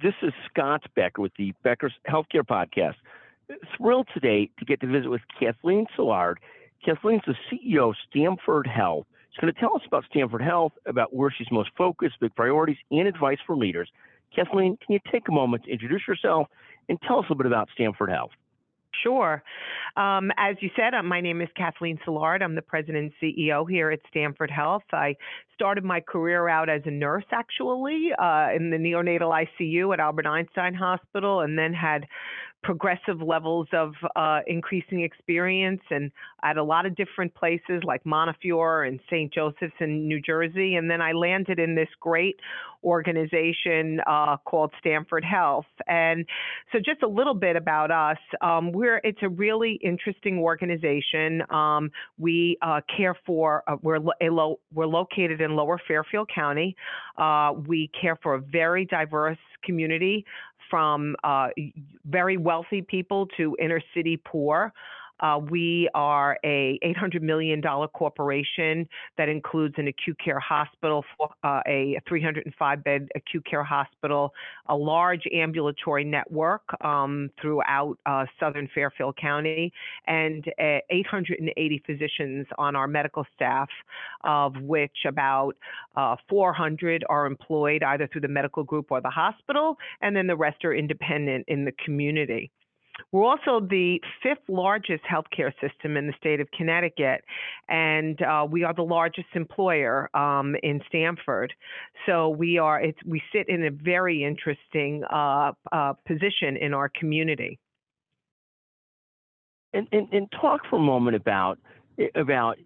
This is Scott Becker with the Becker's Healthcare Podcast. Thrilled today to get to visit with Kathleen Silard. Kathleen's the CEO of Stamford Health. She's going to tell us about Stamford Health, about where she's most focused, big priorities, and advice for leaders. Kathleen, can you take a moment to introduce yourself and tell us a little bit about Stamford Health? Sure. Um, as you said, uh, my name is Kathleen Silard. I'm the president and CEO here at Stamford Health. I started my career out as a nurse, actually, uh, in the neonatal ICU at Albert Einstein Hospital, and then had progressive levels of uh, increasing experience and at a lot of different places like Montefiore and St. Joseph's in New Jersey. And then I landed in this great organization uh, called Stamford Health. And so just a little bit about us. Um, we're it's a really interesting organization. Um, we uh, care for uh, we're lo- we're located in Lower Fairfield County. Uh, we care for a very diverse community from uh, very wealthy people to inner city poor. Uh, we are a $800 million corporation that includes an acute care hospital, uh, a 305 bed acute care hospital, a large ambulatory network um, throughout uh, southern Fairfield County, and uh, 880 physicians on our medical staff, of which about uh, 400 are employed either through the medical group or the hospital, and then the rest are independent in the community. We're also the fifth largest healthcare system in the state of Connecticut, and uh, we are the largest employer um, in Stamford. So we are we sit in a very interesting uh, uh, position in our community. And, and and talk for a moment about about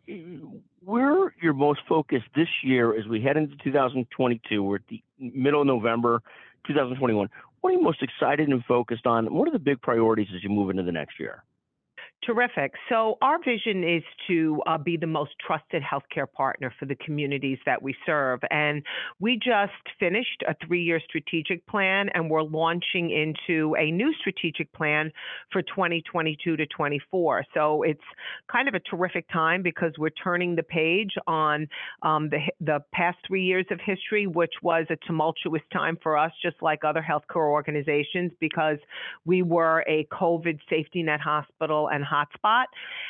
where you're most focused this year as we head into 2022. We're at the middle of November, 2021. What are you most excited and focused on? What are the big priorities as you move into the next year? Terrific. So, our vision is to uh, be the most trusted healthcare partner for the communities that we serve. And we just finished a three year strategic plan, and we're launching into a new strategic plan for 2022 to 24. So, it's kind of a terrific time because we're turning the page on um, the, the past three years of history, which was a tumultuous time for us, just like other healthcare organizations, because we were a COVID safety net hospital and hotspot.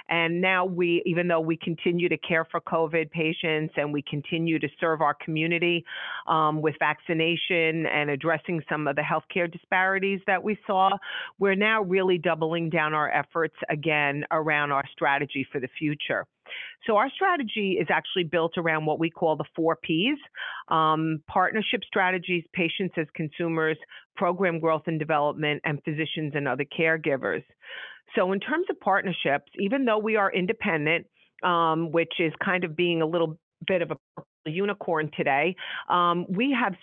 And now we, even though we continue to care for COVID patients and we continue to serve our community um, with vaccination and addressing some of the healthcare disparities that we saw, we're now really doubling down our efforts again around our strategy for the future. So our strategy is actually built around what we call the four Ps um, partnership strategies, patients as consumers, program growth and development, and physicians and other caregivers. So, in terms of partnerships, even though we are independent, um, which is kind of being a little bit of a unicorn today, um, we have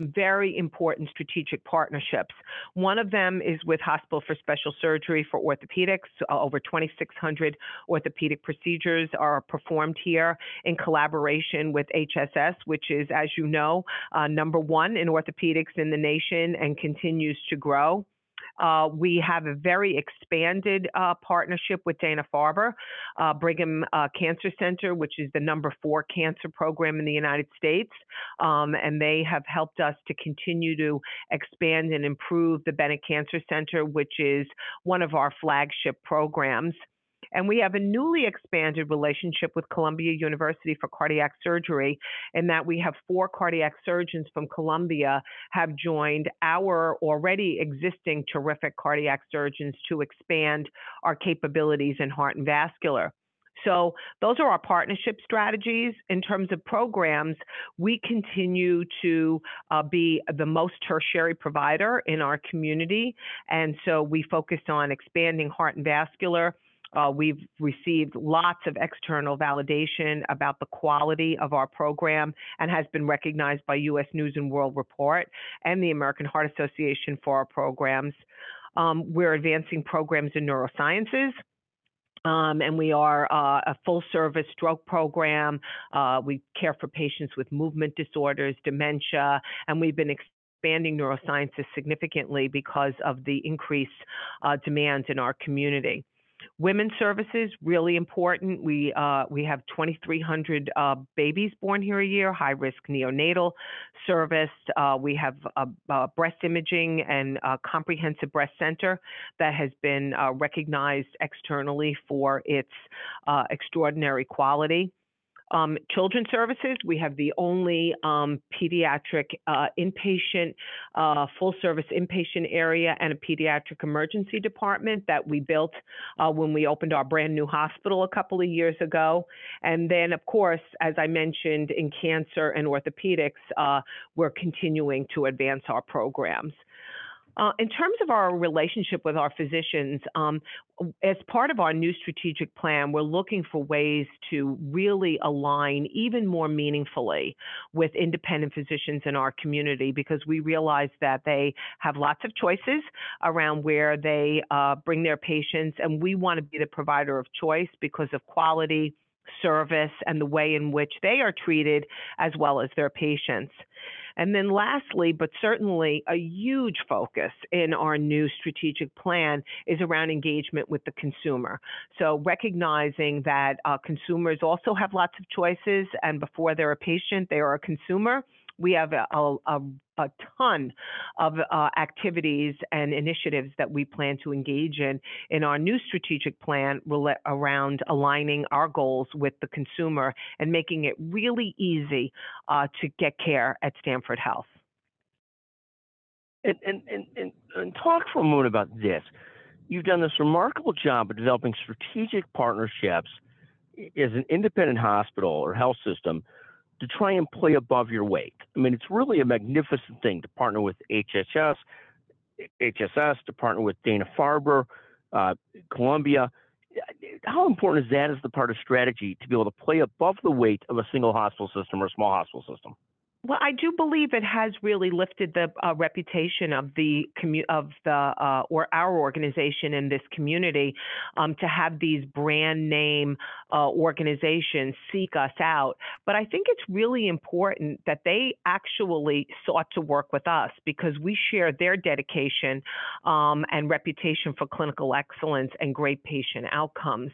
very important strategic partnerships. One of them is with Hospital for Special Surgery for Orthopedics. Uh, over 2,600 orthopedic procedures are performed here in collaboration with HSS, which is, as you know, uh, number one in orthopedics in the nation and continues to grow. Uh, we have a very expanded uh, partnership with Dana Farber, uh, Brigham uh, Cancer Center, which is the number four cancer program in the United States. Um, and they have helped us to continue to expand and improve the Bennett Cancer Center, which is one of our flagship programs. And we have a newly expanded relationship with Columbia University for cardiac surgery, in that we have four cardiac surgeons from Columbia have joined our already existing terrific cardiac surgeons to expand our capabilities in heart and vascular. So those are our partnership strategies. In terms of programs, we continue to uh, be the most tertiary provider in our community. And so we focus on expanding heart and vascular uh, we've received lots of external validation about the quality of our program and has been recognized by U.S. News and World Report and the American Heart Association for our programs. Um, we're advancing programs in neurosciences. Um, and we are uh, a full service stroke program. Uh, we care for patients with movement disorders, dementia, and we've been expanding neurosciences significantly because of the increased uh, demands in our community. Women's services really important. We uh, we have 2,300 uh, babies born here a year. High risk neonatal service. Uh, we have a, breast imaging and comprehensive breast center that has been uh, recognized externally for its uh, extraordinary quality. Um, children's services, we have the only um, pediatric uh, inpatient, uh, full service inpatient area and a pediatric emergency department that we built uh, when we opened our brand new hospital a couple of years ago. And then, of course, as I mentioned, in cancer and orthopedics, uh, we're continuing to advance our programs. Uh, in terms of our relationship with our physicians, um, as part of our new strategic plan, we're looking for ways to really align even more meaningfully with independent physicians in our community because we realize that they have lots of choices around where they uh, bring their patients, and we want to be the provider of choice because of quality service and the way in which they are treated as well as their patients. And then, lastly, but certainly a huge focus in our new strategic plan is around engagement with the consumer. So, recognizing that uh, consumers also have lots of choices, and before they're a patient, they are a consumer we have a, a, a ton of uh, activities and initiatives that we plan to engage in in our new strategic plan around aligning our goals with the consumer and making it really easy uh, to get care at Stamford Health. And, and, and, and, talk for a moment about this. You've done this remarkable job of developing strategic partnerships as an independent hospital or health system to try and play above your weight. I mean, it's really a magnificent thing to partner with HHS, HSS, to partner with Dana Farber, uh, Columbia. How important is that as the part of strategy to be able to play above the weight of a single hospital system or a small hospital system? Well, I do believe it has really lifted the uh, reputation of the commu- of the uh, or our organization in this community um, to have these brand name uh, organizations seek us out. But I think it's really important that they actually sought to work with us because we share their dedication um, and reputation for clinical excellence and great patient outcomes.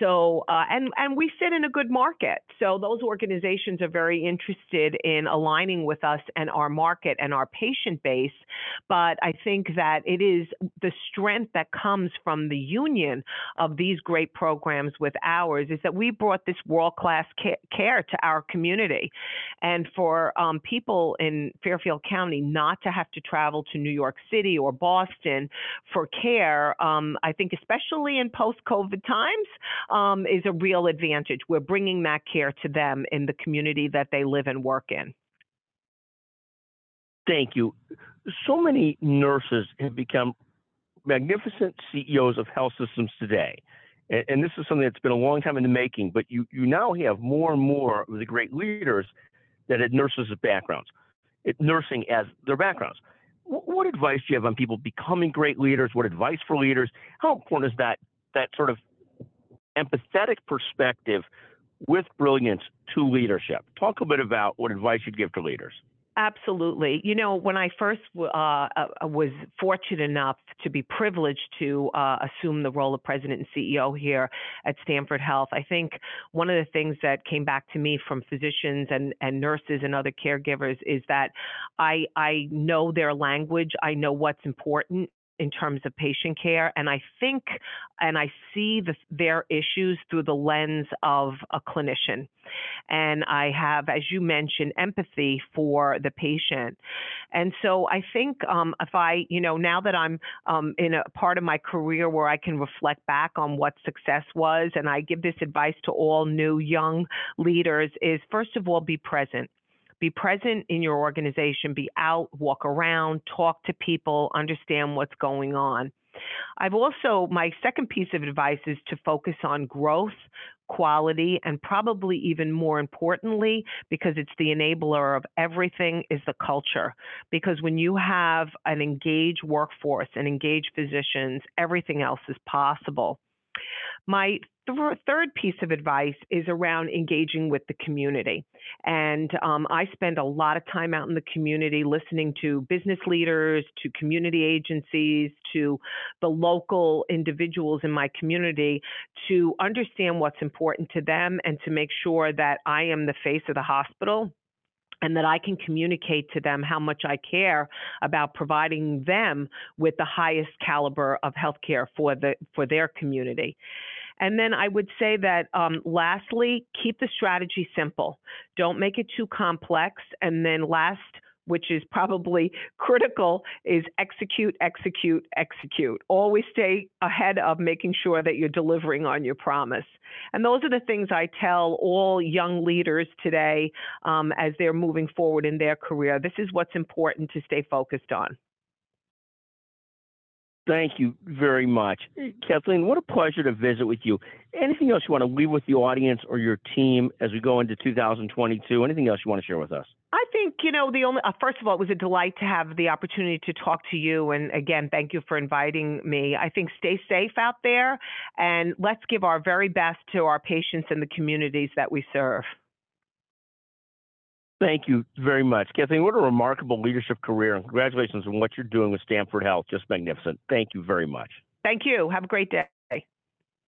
So uh, and and we sit in a good market. So those organizations are very interested in aligning with us and our market and our patient base. But I think that it is the strength that comes from the union of these great programs with ours is that we brought this world class care to our community. And for um, people in Fairfield County not to have to travel to New York City or Boston for care, um, I think, especially in post COVID times, um, is a real advantage. We're bringing that care to them in the community that they live and work in. Thank you. So many nurses have become magnificent CEOs of health systems today. And, and, this is something that's been a long time in the making, but you, you now have more and more of the great leaders that had nurses as backgrounds, it, nursing as their backgrounds. What, what advice do you have on people becoming great leaders? What advice for leaders? How important is that, that sort of empathetic perspective with brilliance to leadership? Talk a bit about what advice you'd give to leaders. Absolutely. You know, when I first uh, uh, was fortunate enough to be privileged to uh, assume the role of president and CEO here at Stamford Health, I think one of the things that came back to me from physicians and, and nurses and other caregivers is that I I know their language. I know what's important in terms of patient care. And I think and I see the, their issues through the lens of a clinician. And I have, as you mentioned, empathy for the patient. And so I think um, if I, you know, now that I'm um, in a part of my career where I can reflect back on what success was, and I give this advice to all new young leaders, is first of all, be present be present in your organization, be out, walk around, talk to people, understand what's going on. I've also, my second piece of advice is to focus on growth, quality, and probably even more importantly, because it's the enabler of everything, is the culture. Because when you have an engaged workforce and engaged physicians, everything else is possible. My th- third piece of advice is around engaging with the community. And um, I spend a lot of time out in the community listening to business leaders, to community agencies, to the local individuals in my community to understand what's important to them and to make sure that I am the face of the hospital and that I can communicate to them how much I care about providing them with the highest caliber of healthcare for the for their community. And then I would say that um, lastly, keep the strategy simple. Don't make it too complex. And then last, which is probably critical, is execute, execute, execute. Always stay ahead of making sure that you're delivering on your promise. And those are the things I tell all young leaders today um, as they're moving forward in their career. This is what's important to stay focused on. Thank you very much. Kathleen, what a pleasure to visit with you. Anything else you want to leave with the audience or your team as we go into 2022? Anything else you want to share with us? I think, you know, the only, uh, first of all, it was a delight to have the opportunity to talk to you. And again, thank you for inviting me. I think stay safe out there and let's give our very best to our patients and the communities that we serve. Thank you very much. Kathleen, what a remarkable leadership career, and congratulations on what you're doing with Stamford Health. Just magnificent. Thank you very much. Thank you. Have a great day.